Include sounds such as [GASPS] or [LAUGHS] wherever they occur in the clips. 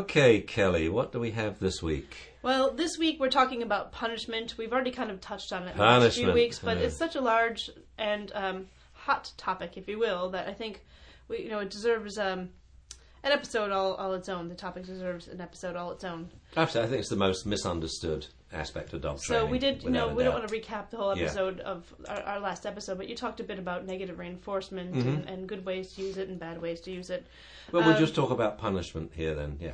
Okay, Kelly, what do we have this week? Well, this week we're talking about punishment. We've already kind of touched on it in the last few weeks, but yeah. it's such a large and um, hot topic, if you will, that I think we, you know, it deserves um, an episode all, all its own. The topic deserves an episode all its own. Absolutely, I think it's the most misunderstood aspect of dog So training. we did, you know, we don't want to recap the whole Yeah. episode of our, our last episode, but you talked a bit about negative reinforcement Mm-hmm. and, and good ways to use it and bad ways to use it. Well, we'll um, just talk about punishment here then. Yeah.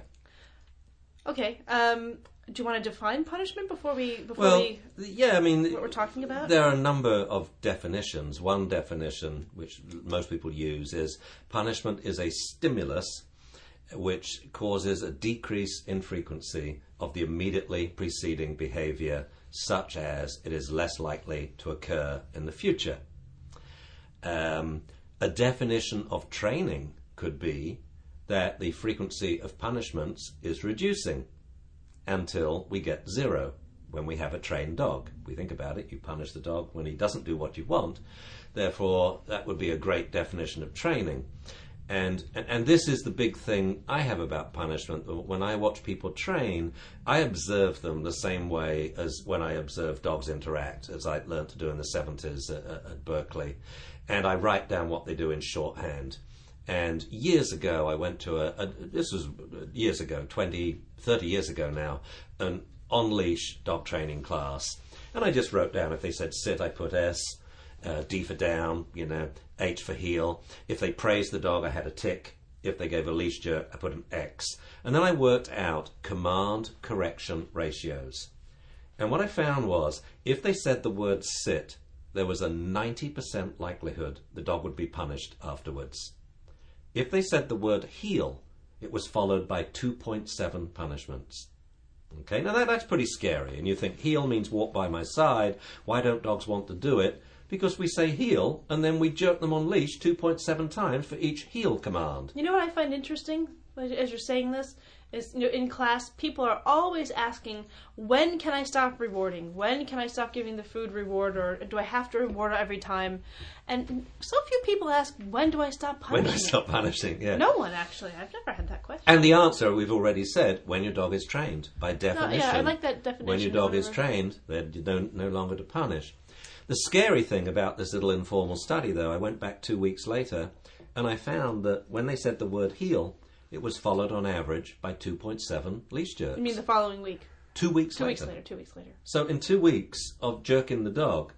Okay, um, do you want to define punishment before we before Well, we yeah, I mean, what we're talking about? There are a number of definitions. One definition, which most people use, is punishment is a stimulus which causes a decrease in frequency of the immediately preceding behavior, such as it is less likely to occur in the future. Um, a definition of training could be that the frequency of punishments is reducing until we get zero when we have a trained dog. We think about it, you punish the dog when he doesn't do what you want. Therefore, that would be a great definition of training. And, and, and this is the big thing I have about punishment. When I watch people train, I observe them the same way as when I observe dogs interact, as I learned to do in the 70s at, at at Berkeley. And I write down what they do in shorthand. And years ago, I went to a, a this was years ago, 20, 30 years ago now, an on leash dog training class. And I just wrote down if they said sit, I put S, uh, D for down, you know, H for heel. If they praised the dog, I had a tick. If they gave a leash jerk, I put an X. And then I worked out command correction ratios. And what I found was if they said the word sit, there was a 90% likelihood the dog would be punished afterwards. If they said the word heel, it was followed by 2.7 punishments. Okay, now that, that's pretty scary. And you think heel means walk by my side. Why don't dogs want to do it? Because we say heel and then we jerk them on leash 2.7 times for each heel command. You know what I find interesting as as you're saying this is you know in class people are always asking when can I stop rewarding? When can I stop giving the food reward or do I have to reward every time? And so few people ask when do I stop punishing? When punishing? I stop punishing, yeah. No one actually. I've never had that question. And the answer we've already said when your dog is trained by No, definition. yeah, I like that definition. when your dog is trained, then you don't no longer to punish. The scary thing about this little informal study, though, I went back two weeks later, and I found that when they said the word heel, it was followed on average by 2.7 leash jerks. You mean the following week? two weeks Two later. weeks later. Two weeks later. So in two weeks of jerking the dog,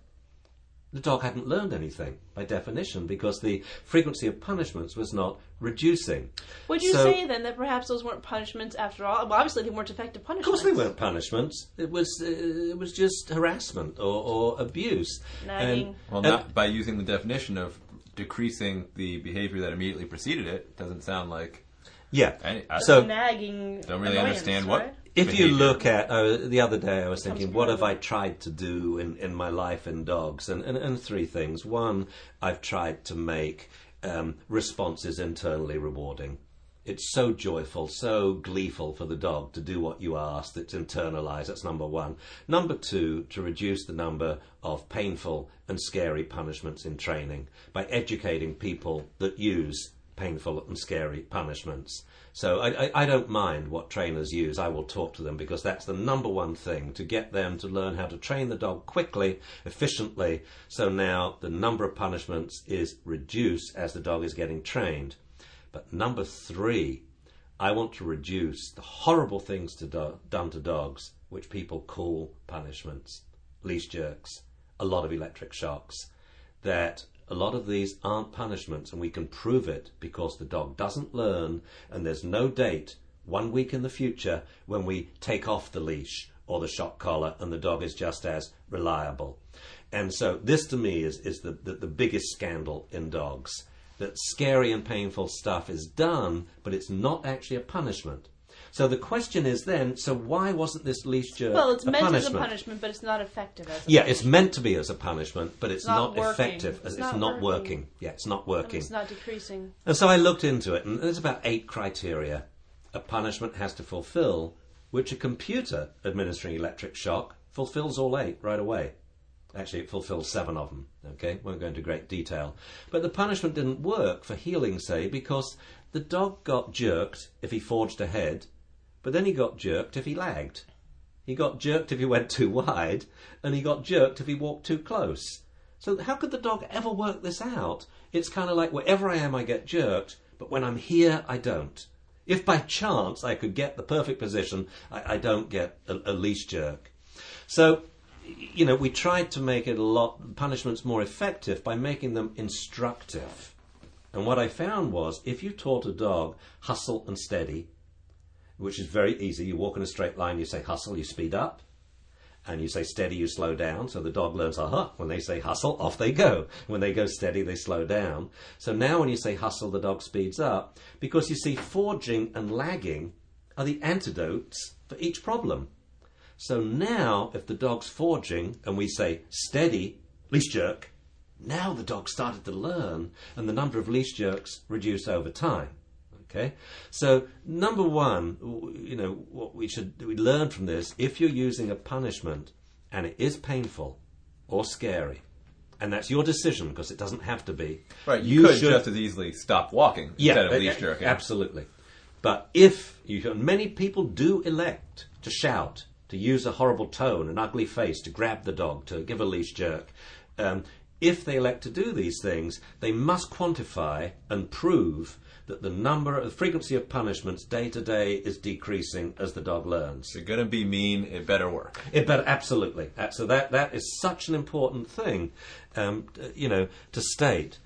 the dog hadn't learned anything by definition because the frequency of punishments was not reducing. Would you So- say then that perhaps those weren't punishments after all? Well, obviously they weren't effective punishments. Of course, they weren't punishments. It was uh, it was just harassment or, or abuse. Nagging. Well, And- not by using the definition of decreasing the behavior that immediately preceded it. Doesn't sound like. Yeah. Any, I So- nagging. don't really annoyance, understand right? what. If you look at uh, the other day, I was thinking, what have I tried to do in, in my life in dogs? And, and, and three things. One, I've tried to make um, responses internally rewarding. It's so joyful, so gleeful for the dog to do what you ask, It's internalized. That's number one. Number two, to reduce the number of painful and scary punishments in training by educating people that use painful and scary punishments. So I, I, I don't mind what trainers use. I will talk to them because that's the number one thing to get them to learn how to train the dog quickly, efficiently. So now the number of punishments is reduced as the dog is getting trained. But number three, I want to reduce the horrible things to do- done to dogs, which people call punishments, leash jerks, a lot of electric shocks. That a lot of these aren't punishments, and we can prove it because the dog doesn't learn, and there's no date one week in the future when we take off the leash or the shock collar, and the dog is just as reliable. And so, this to me is, is the, the, the biggest scandal in dogs that scary and painful stuff is done, but it's not actually a punishment. So the question is then, so why wasn't this leash jerk Well, it's a meant punishment? as a punishment, but it's not effective as a Yeah, it's meant to be as a punishment, but it's, not not, effective. It's as It's, not not, working. working. Yeah, it's not working. It's not decreasing. And so I looked into it, and there's about eight criteria a punishment has to fulfill, which a computer administering electric shock fulfills all eight right away. Actually, it fulfills seven of them. Okay, won't go into great detail. But the punishment didn't work for healing, say, because the dog got jerked if he forged ahead but then he got jerked if he lagged. He got jerked if he went too wide, and he got jerked if he walked too close. So how could the dog ever work this out? It's kind of like wherever I am, I get jerked, but when I'm here, I don't. If by chance I could get the perfect position, I, I don't get a, a leash jerk. So, you know, we tried to make it a lot punishments more effective by making them instructive. And what I found was if you taught a dog hustle and steady, which is very easy, you walk in a straight line, you say hustle, you speed up and you say steady, you slow down. So the dog learns, aha, when they say hustle, off they go. When they go steady, they slow down. So now when you say hustle, the dog speeds up because you see forging and lagging are the antidotes for each problem. So now if the dog's forging and we say steady, leash jerk, now the dog started to learn and the number of leash jerks reduce over time. Okay, so number one, you know, what we should we learn from this: if you're using a punishment and it is painful or scary, and that's your decision because it doesn't have to be. Right, you, could just as easily stop walking instead of uh, leash jerking. Absolutely, but if you, and many people do elect to shout, to use a horrible tone, an ugly face, to grab the dog, to give a leash jerk. Um, if they elect to do these things, they must quantify and prove that the number, the frequency of punishments day to day is decreasing as the dog learns. If you're going to be mean, it better work. It better absolutely. Uh, So that that is such an important thing, um, you know, to state.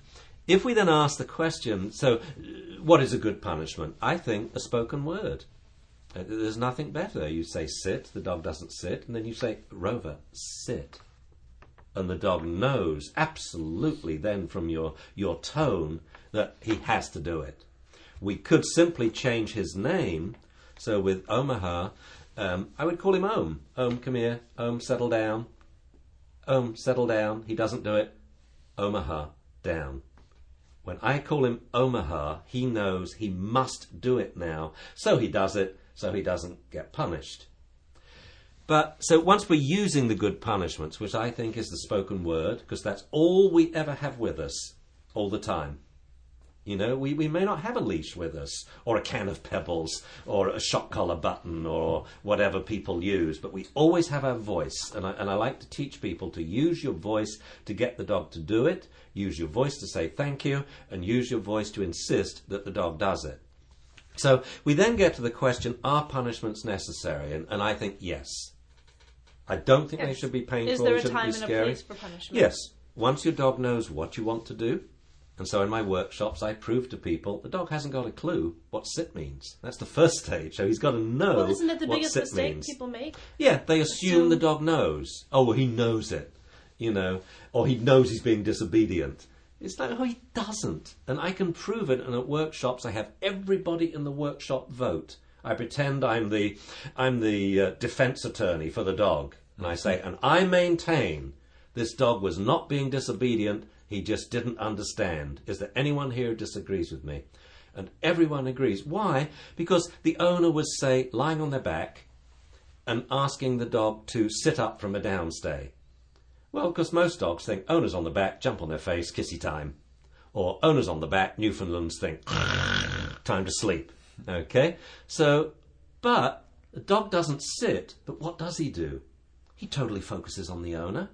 If we then ask the question, so uh, what is a good punishment? I think a spoken word. Uh, There's nothing better. You say sit, the dog doesn't sit, and then you say Rover, sit. And the dog knows absolutely then from your, your tone that he has to do it. We could simply change his name. So with Omaha, um, I would call him Om. Om, come here. Om, settle down. Om, settle down. He doesn't do it. Omaha, down. When I call him Omaha, he knows he must do it now. So he does it, so he doesn't get punished. But so once we're using the good punishments, which I think is the spoken word, because that's all we ever have with us all the time. You know, we, we may not have a leash with us, or a can of pebbles, or a shock collar button, or whatever people use, but we always have our voice. And I, and I like to teach people to use your voice to get the dog to do it, use your voice to say thank you, and use your voice to insist that the dog does it. So we then get to the question are punishments necessary? And, and I think yes. I don't think they should be painful, Is there a time be and a scary. place for punishment? Yes. Once your dog knows what you want to do, and so in my workshops I prove to people the dog hasn't got a clue what sit means. That's the first [LAUGHS] stage. So he's got to know Well, isn't it the biggest mistake means. people make? Yeah, they assume Assume- the dog knows. Oh, well, he knows it, you know, or he knows he's being disobedient. It's like, oh, he doesn't. And I can prove it. And at workshops, I have everybody in the workshop vote. I pretend I'm the, I'm the uh, defense attorney for the dog. And I say, and I maintain this dog was not being disobedient. He just didn't understand. Is there anyone here who disagrees with me? And everyone agrees. Why? Because the owner was, say, lying on their back, and asking the dog to sit up from a downstay? Well, because most dogs think owners on the back, jump on their face, kissy time. Or owners on the back, Newfoundlands think time to sleep. Okay? So, but the dog doesn't sit, but what does he do? He totally focuses on the owner.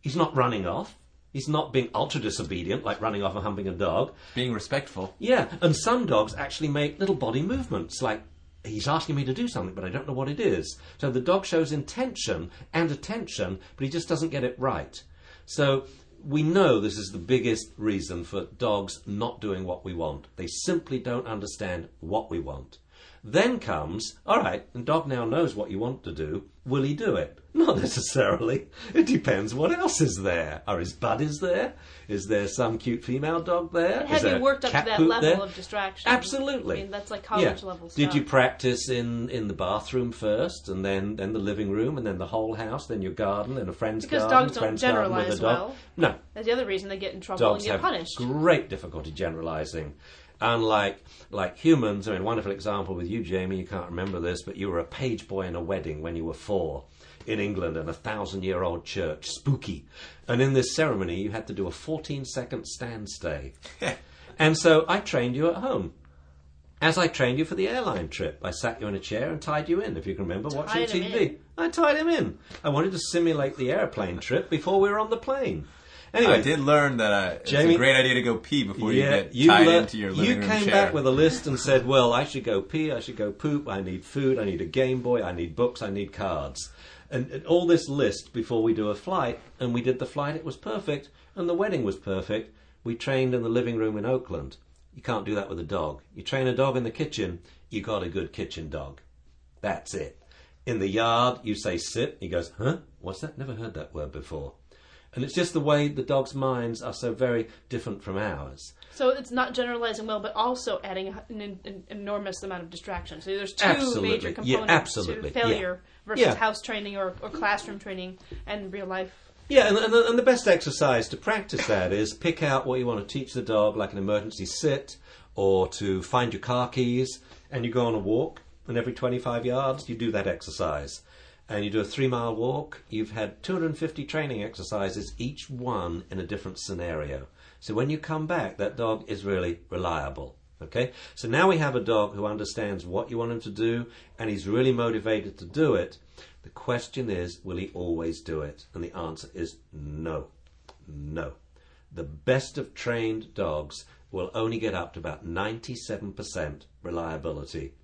He's not running off. He's not being ultra disobedient, like running off and humping a dog. Being respectful. Yeah, and some dogs actually make little body movements, like he's asking me to do something, but I don't know what it is. So the dog shows intention and attention, but he just doesn't get it right. So we know this is the biggest reason for dogs not doing what we want. They simply don't understand what we want. Then comes, all right, the dog now knows what you want to do. Will he do it? [LAUGHS] Not necessarily. It depends what else is there. Are his buddies there? Is there some cute female dog there? But Is have there you worked up to cat that poop level there? of distraction? Absolutely. I mean, that's like college Yeah. level stuff. Did you practice in, in the bathroom first, and then, then the living room, and then the whole house, then your garden, and a friend's Because garden, dogs don't friend's garden with a generalize dog? well. No, That's the other reason they get in trouble dogs and get have punished. great difficulty generalizing. Unlike like like humans, I mean, wonderful example with you, Jamie. You can't remember this, but you were a page boy in a wedding when you were four in England in a thousand-year-old church, spooky. And in this ceremony, you had to do a 14-second stand stay. [LAUGHS] and so I trained you at home. As I trained you for the airline trip, I sat you in a chair and tied you in, if you can remember, watching TV. I tied him in. I wanted to simulate the airplane trip before we were on the plane. Anyway, I did learn that uh, it's Jamie- a great idea to go pee before you yeah, get you tied lear- into your you living room You came chair. back with a list and said, "Well, I should go pee, I should go poop, I need food, I need a Game Boy, I need books, I need cards." And, and all this list before we do a flight, and we did the flight. It was perfect, and the wedding was perfect. We trained in the living room in Oakland. You can't do that with a dog. You train a dog in the kitchen, you got a good kitchen dog. That's it. In the yard, you say sit. He goes, huh? What's that? Never heard that word before. And it's just the way the dog's minds are so very different from ours. So it's not generalizing well, but also adding an, an, an enormous amount of distraction. So there's two Absolutely. major Yeah, components absolutely. to failure versus Yeah. house training or, or classroom training and real life. Yeah, and, and, the, and the best exercise to practice that is pick out what you want to teach the dog, like an emergency sit, or to find your car keys, and you go on a walk, and every 25 yards you do that exercise. And you do a three mile walk, you've had 250 training exercises, each one in a different scenario. So when you come back, that dog is really reliable. Okay? So now we have a dog who understands what you want him to do, and he's really motivated to do it. The question is, will he always do it? And the answer is no. No. The best of trained dogs will only get up to about 97% reliability.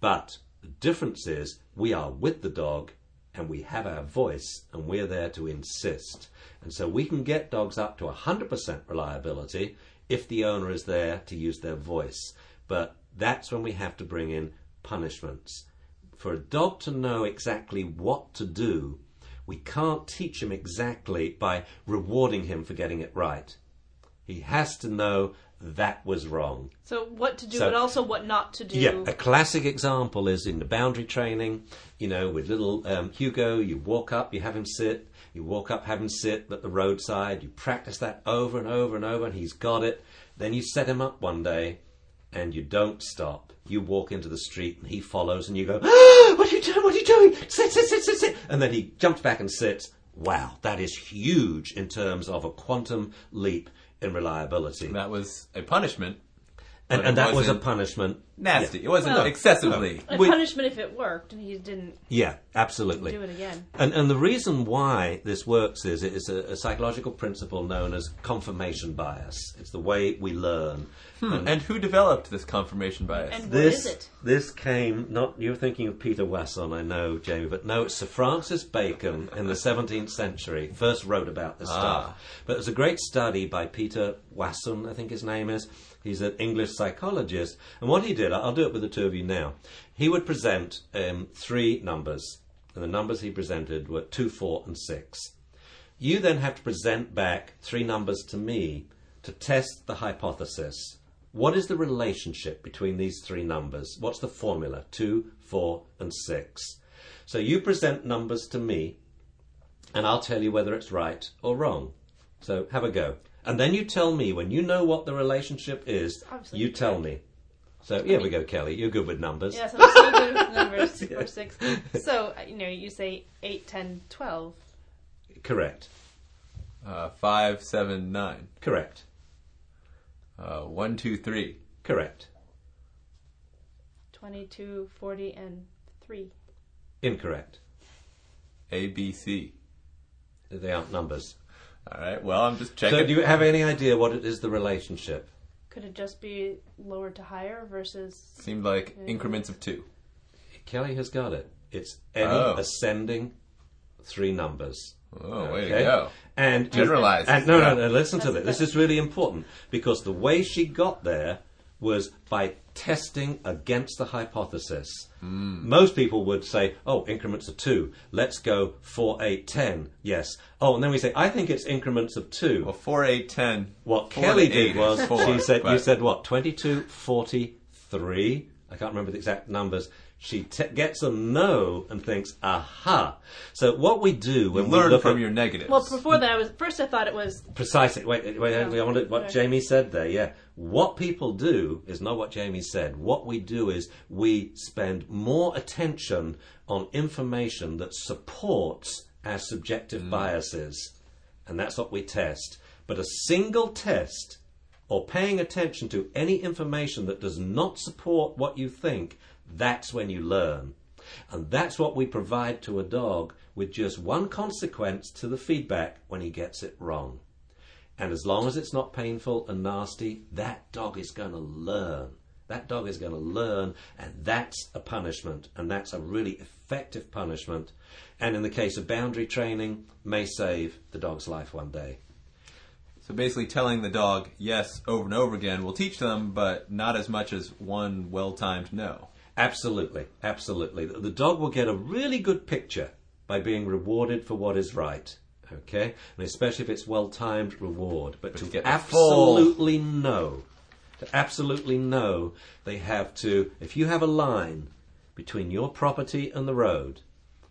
But the difference is we are with the dog and we have our voice and we're there to insist. And so we can get dogs up to 100% reliability if the owner is there to use their voice. But that's when we have to bring in punishments. For a dog to know exactly what to do, we can't teach him exactly by rewarding him for getting it right. He has to know that was wrong. So what to do, So- but also what not to do. Yeah, a classic example is in the boundary training. You know, with little um, Hugo, you walk up, you have him sit. You walk up, have him sit at the roadside. You practice that over and over and over, and he's got it. Then you set him up one day, and you don't stop. You walk into the street, and he follows, and you go, ah, [GASPS] "What are you doing? What are you doing? Sit, sit, sit, sit, sit!" And then he jumps back and sits. Wow, that is huge in terms of a quantum leap in reliability. That was a punishment. And and that was a punishment. Nasty. It wasn't Well- excessively. a we- punishment if it worked, and he didn't Yeah, absolutely. do it again. And, and the reason why this works is it is a, a psychological principle known as confirmation bias. It's the way we learn. Hmm. And who developed this confirmation bias? And what This is it? this came not you're thinking of Peter Wason, I know, Jamie, but no, it's Sir Francis Bacon in the 17th century first wrote about this Ah. stuff. But there's a great study by Peter Wason, I think his name is. He's an English psychologist, and what he did, I'll do it with the two of you now. He would present um, three numbers, and the numbers he presented were two, four, and six. You then have to present back three numbers to me to test the hypothesis. What is the relationship between these three numbers? What's the formula? Two, four, and six. So you present numbers to me, and I'll tell you whether it's right or wrong. So have a go. And then you tell me, when you know what the relationship is, Obviously you tell me. So here we go, Kelly. You're good with numbers. Yes, I'm so good with numbers. [LAUGHS] Four, six. So uh, you know, you say eight, ten, twelve. Correct. Uh, five, seven, nine. Correct. Uh, one, two, three. Correct. 22, 40, and 3. Incorrect. A, B, C. They aren't numbers. All right. Well, I'm just checking. So do you have any idea what it is the relationship? Could it just be lower to higher versus. Seemed like increments of two. Kelly has got it. It's any Oh. ascending three numbers. Oh, way to go. And Generalized. And no, no, no. Listen to this. This is really important because the way she got there was by testing against the hypothesis. Hmm. Most people would say, "Oh, increments of two. Let's go four, eight, ten. Yes. Oh, and then we say, "I think it's increments of two. Well, four, eight, ten. What four Kelly eight did was four, she said, "You said what? 22, 43. I can't remember the exact numbers." She t- gets a no and thinks, "Aha!" So what we do when we learn look from at your negatives. Well, before that, I was first I thought it was Precisely. Wait, wait, wait. Yeah. I wanted what Jamie said there. Yeah. What people do is not what Jamie said. What we do is we spend more attention on information that supports our subjective mm. biases, and that's what we test. But a single test or paying attention to any information that does not support what you think, that's when you learn. And that's what we provide to a dog with just one consequence to the feedback when he gets it wrong. And as long as it's not painful and nasty, that dog is going to learn. That dog is going to learn, and that's a punishment, and that's a really effective punishment. And in the case of boundary training, may save the dog's life one day. So basically, telling the dog yes over and over again will teach them, but not as much as one well-timed no. Absolutely, absolutely. The dog will get a really good picture by being rewarded for what is right. Okay, and especially if it's well-timed reward. But, to to get absolutely know, to absolutely know, they have to. If you have a line between your property and the road,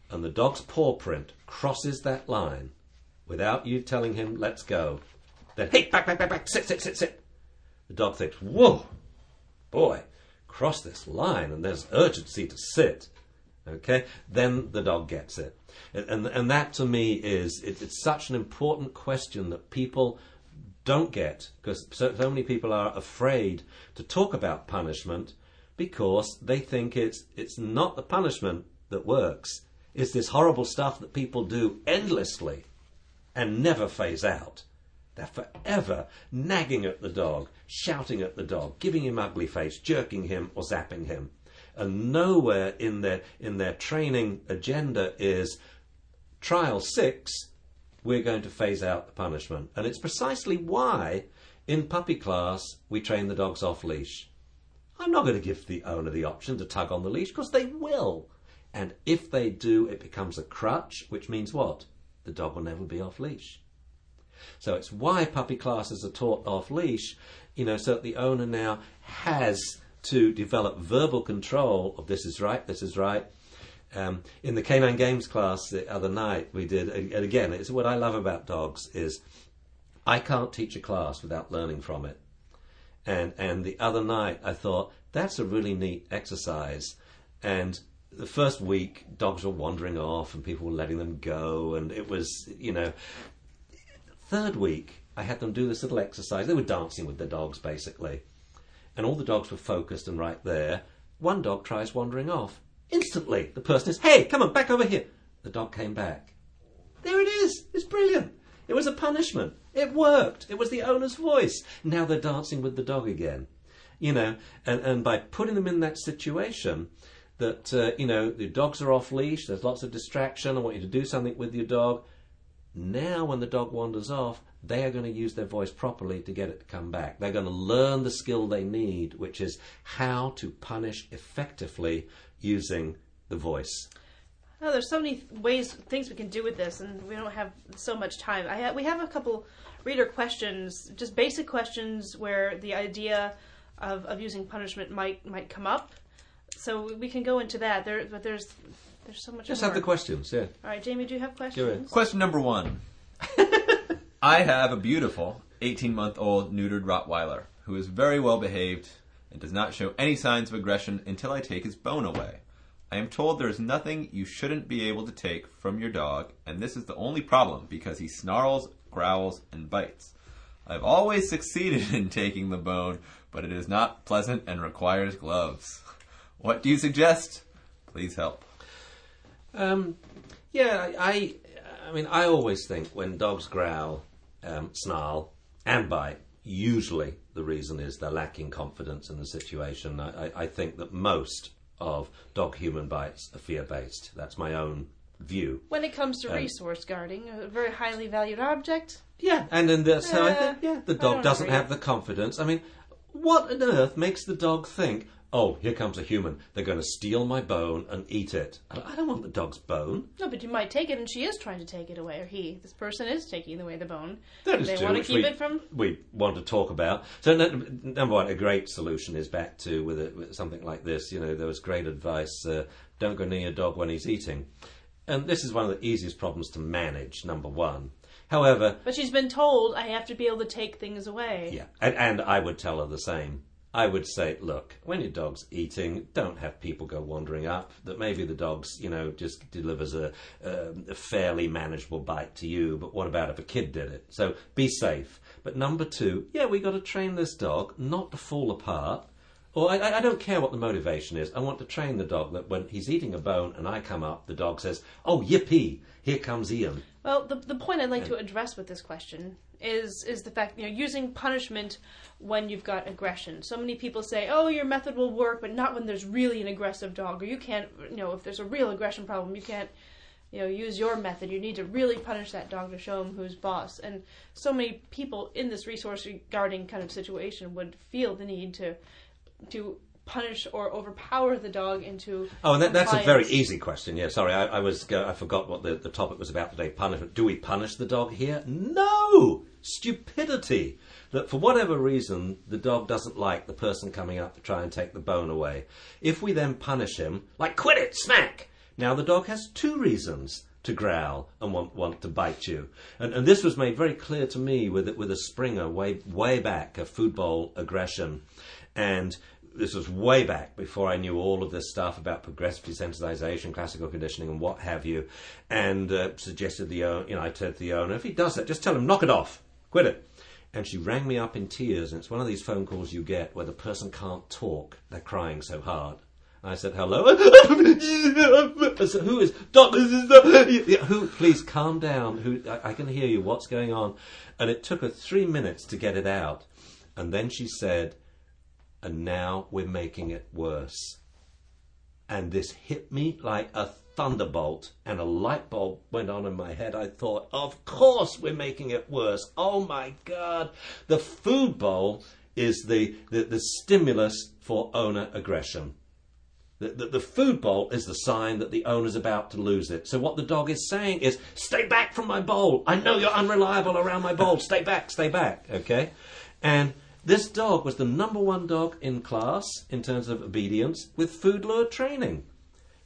and the dog's paw print crosses that line, without you telling him "Let's go," then hey, back, back, back, back, sit, sit, sit, sit. The dog thinks, "Whoa, boy, cross this line and there's urgency to sit. Okay, then the dog gets it, and and, that to me is it, it's such an important question that people don't get because so, so many people are afraid to talk about punishment because they think it's it's not the punishment that works. It's this horrible stuff that people do endlessly and never phase out. They're forever nagging at the dog, shouting at the dog, giving him ugly face, jerking him or zapping him. And nowhere in their in their training agenda is trial six, we're going to phase out the punishment. And it's precisely why in puppy class we train the dogs off leash. I'm not going to give the owner the option to tug on the leash because they will. And if they do, it becomes a crutch, which means what? The dog will never be off leash. So it's why puppy classes are taught off leash, you know, so that the owner now has to develop verbal control of this is right, this is right. Um, in the canine games class the other night, we did, and again, it's what I love about dogs is I can't teach a class without learning from it. And and the other night I thought that's a really neat exercise. And the first week dogs were wandering off and people were letting them go and it was you know third week I had them do this little exercise. They were dancing with their dogs basically. And all the dogs were focused and right there. One dog tries wandering off. Instantly the person is, Hey, come on, back over here. The dog came back. There it is. It's brilliant. It was a punishment. It worked. It was the owner's voice. Now they're dancing with the dog again. You know, and, and by putting them in that situation, that, uh, you know, the dogs are off leash, there's lots of distraction, I want you to do something with your dog. Now, when the dog wanders off, they are going to use their voice properly to get it to come back. They're going to learn the skill they need, which is how to punish effectively using the voice. Oh, there's so many ways, things we can do with this, and we don't have so much time. I ha- we have a couple reader questions, just basic questions where the idea of, of using punishment might might come up. So we can go into that. There, but there's there's so much. Just more. have the questions, yeah. All right, Jamie, do you have questions? Question number one. [LAUGHS] I have a beautiful 18 month old neutered Rottweiler who is very well behaved and does not show any signs of aggression until I take his bone away. I am told there is nothing you shouldn't be able to take from your dog, and this is the only problem because he snarls, growls, and bites. I've always succeeded [LAUGHS] in taking the bone, but it is not pleasant and requires gloves. [LAUGHS] What do you suggest? Please help. Um, yeah, I, I mean, I always think when dogs growl, um, snarl, and bite, usually the reason is they're lacking confidence in the situation. I, I, I think that most of dog-human bites are fear-based. That's my own view. When it comes to Um, resource guarding, a very highly valued object. Yeah, and then the, so I think yeah, the dog doesn't agree. have the confidence. I mean, what on earth makes the dog think, "Oh, here comes a human. They're going to steal my bone and eat it." I I don't want the dog's bone. No, but you might take it, and she is trying to take it away, or he, this person is taking away the bone. That is they true, want to which keep we, it from. we want to talk about. So n- number one, a great solution is back to with, a, with something like this. You know, there was great advice: uh, don't go near your dog when he's eating. And this is one of the easiest problems to manage. Number one. However, But she's been told I have to be able to take things away. yeah, and, and I would tell her the same. I would say, look, when your dog's eating, don't have people go wandering up. That maybe the dog's, you know, just delivers a, um a fairly manageable bite to you. But what about if a kid did it? So be safe. But number two, yeah, we got to train this dog not to fall apart. Or I, I I don't care what the motivation is. I want to train the dog that when he's eating a bone and I come up, the dog says, "Oh, yippee! Here comes Ian." Well, the the point I'd like to address with this question is is the fact you know using punishment when you've got aggression. So many people say, "Oh, your method will work, but not when there's really an aggressive dog, or you can't, you know, if there's a real aggression problem, you can't." You know, use your method. You need to really punish that dog to show him who's boss. And so many people in this resource guarding kind of situation would feel the need to to punish or overpower the dog into Oh, and that, that's a very easy question. Yeah, sorry, I, I was go- I forgot what the, the topic was about today. Punishment. Do we punish the dog here? No, stupidity. That for whatever reason the dog doesn't like the person coming up to try and take the bone away. If we then punish him, like quit it, smack. Now the dog has two reasons to growl and want want to bite you. And and this was made very clear to me with with a Springer way way back a food bowl aggression, and this was way back before I knew all of this stuff about progressive desensitization, classical conditioning, and what have you. And uh, suggested the owner, you know, I told the owner, if he does that, just tell him knock it off, quit it. And she rang me up in tears, and it's one of these phone calls you get where the person can't talk; they're crying so hard. I said, hello. [LAUGHS] Said, who is Doc? Who? Please calm down. Who? I, I can hear you. What's going on? And it took her three minutes to get it out, and then she said, "And now we're making it worse." And this hit me like a thunderbolt, and a light bulb went on in my head. I thought, of course we're making it worse. Oh my God! The food bowl is the, the, the stimulus for owner aggression. The, the, the food bowl is the sign that the owner's about to lose it. So what the dog is saying is, stay back from my bowl. I know you're unreliable around my bowl. Stay back, stay back. Okay? And this dog was the number one dog in class in terms of obedience with food lure training.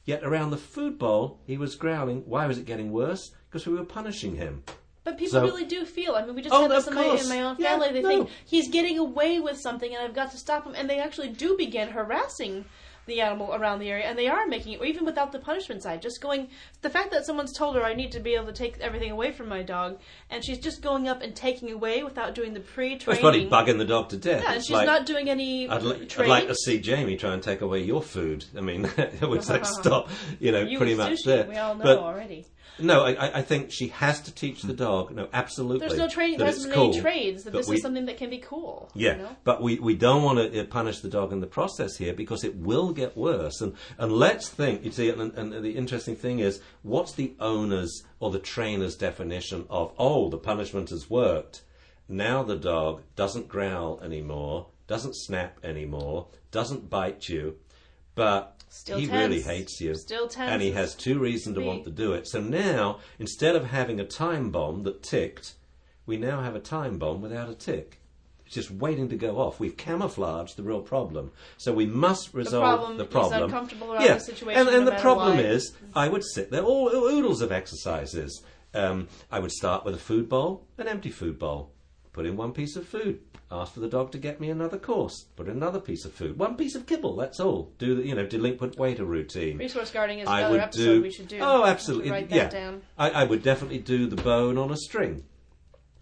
Yet around the food bowl, he was growling. Why was it getting worse? Because we were punishing him. But people So- really do feel. I mean, we just Oh, had this in my, in my own Yeah, family. they no. think he's getting away with something, and I've got to stop him. And they actually do begin harassing the animal around the area, and they are making it, or even without the punishment side. Just going, the fact that someone's told her I need to be able to take everything away from my dog, and she's just going up and taking away without doing the pre-training. it's probably bugging the dog to death. yeah, and she's like- not doing any I'd, li- I'd like to see Jamie try and take away your food. I mean, I would say stop, you know, you pretty much sushi, there. We all know But already. No, I, I- I think she has to teach the dog. No, absolutely. There's no training. that There it's cool, trades. That this we- is something that can be cool. Yeah, You know? but we, we don't want to uh, punish the dog in the process here because it will get worse. And and let's think. You see, and, and the interesting thing is, what's the owner's or the trainer's definition of oh, the punishment has worked. Now the dog doesn't growl anymore, doesn't snap anymore, doesn't bite you, but Still he tense. really hates you. Still tense And he has two reasons to want to do it. So now, instead of having a time bomb that ticked, we now have a time bomb without a tick. It's just waiting to go off. We've camouflaged the real problem. So we must resolve the problem the is problem. uncomfortable around yeah. the situation And, and no the problem why. is, I would sit there, all oodles of exercises. Um, I would start with a food bowl, an empty food bowl. Put in one piece of food. Ask for the dog to get me another course. Put in another piece of food. One piece of kibble. That's all. Do the you know delinquent waiter routine. Resource guarding is I another would episode do. we should do. Oh, absolutely. Write yeah. that down. I, I would definitely do the bone on a string.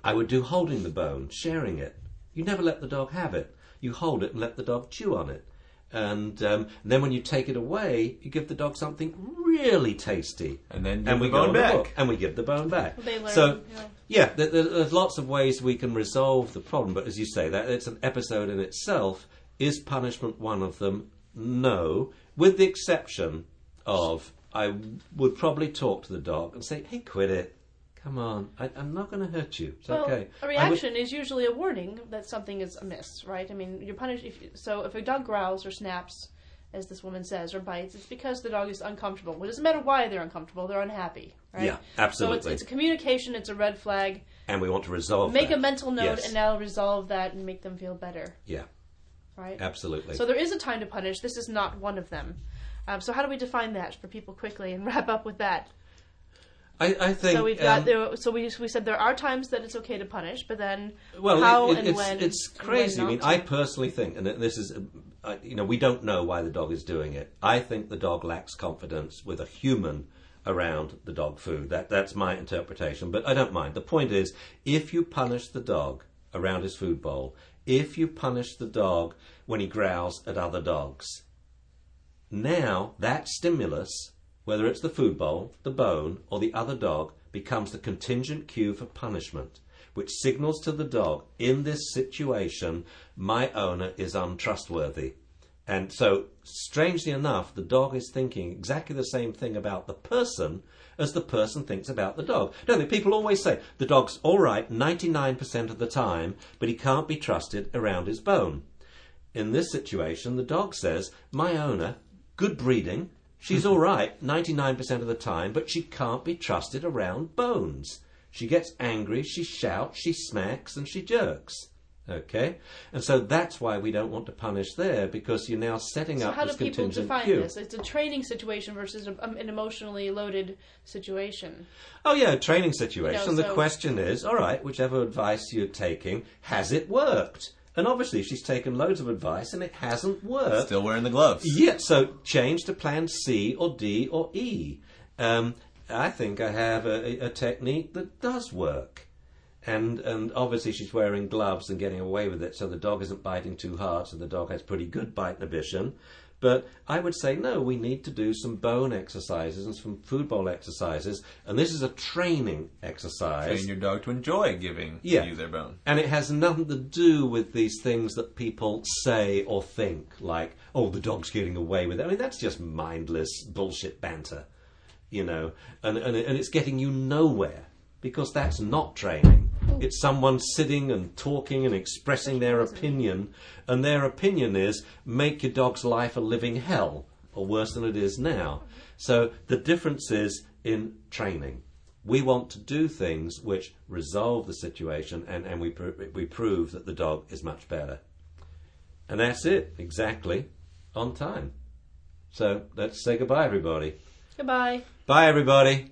I would do holding the bone, sharing it. You never let the dog have it. You hold it and let the dog chew on it. And, um, then when you take it away, you give the dog something really tasty. And then and we the go bone on the back. and we give the bone back. They learn, so, yeah. yeah, there, there- there's lots of ways we can resolve the problem. But as you say, that it's an episode in itself. Is punishment one of them? No, with the exception of I would probably talk to the dog and say, "Hey, quit it. Come on, I, I'm not going to hurt you. It's Well, okay." a would- reaction is usually a warning that something is amiss, right? I mean, you're punished if you, so if a dog growls or snaps, as this woman says, or bites, it's because the dog is uncomfortable. It doesn't matter why they're uncomfortable; they're unhappy, right? Yeah, absolutely. So it's, it's a communication. It's a red flag. and we want to resolve. Make that. a mental note, Yes. and now resolve that and make them feel better, Yeah, right? absolutely. So there is a time to punish. This is not one of them. Um, so how do we define that for people quickly and [LAUGHS] wrap up with that? I, I think. So we've got um, there. So we we said there are times that it's okay to punish, but then Well, how it, it, and it's, when it's and when crazy. I mean, to. I personally think, and this is, uh, you know, we don't know why the dog is doing it. I think the dog lacks confidence with a human around the dog food. That that's my interpretation, but I don't mind. The point is, if you punish the dog around his food bowl, if you punish the dog when he growls at other dogs, now that stimulus, whether it's the food bowl, the bone, or the other dog, becomes the contingent cue for punishment, which signals to the dog, in this situation, my owner is untrustworthy. And so, strangely enough, the dog is thinking exactly the same thing about the person as the person thinks about the dog. Don't they? People always say the dog's all right 99% of the time, but he can't be trusted around his bone. In this situation, the dog says, My owner, good breeding, she's all right 99% of the time, but she can't be trusted around bones. She gets angry, she shouts, she smacks, and she jerks. Okay? And so that's why we don't want to punish there, because you're now setting So up how do people contingent define cue. this? It's a training situation versus a, um, an emotionally loaded situation. Oh yeah, training situation. You know, the question is, all right, whichever advice you're taking, has it worked? And obviously, she's taken loads of advice, and it hasn't worked. Still wearing the gloves. Yeah, so change to plan C or D or E. Um, I think I have a, a technique that does work. And and obviously she's wearing gloves and getting away with it, so the dog isn't biting too hard, so the dog has pretty good bite inhibition. But I would say no, we need to do some bone exercises and some food bowl exercises, and this is a training exercise. Train your dog to enjoy giving Yeah. you their bone. And it has nothing to do with these things that people say or think, like, oh, the dog's getting away with it. I mean, that's just mindless bullshit banter, you know, and, and, and it's getting you nowhere because that's not training. It's someone sitting and talking and expressing their opinion, and their opinion is make your dog's life a living hell, or worse than it is now. So the difference is in training. We want to do things which resolve the situation and, and we, pr- we prove that the dog is much better. And that's it, exactly, on time. So let's say goodbye, everybody. Goodbye. Bye, everybody.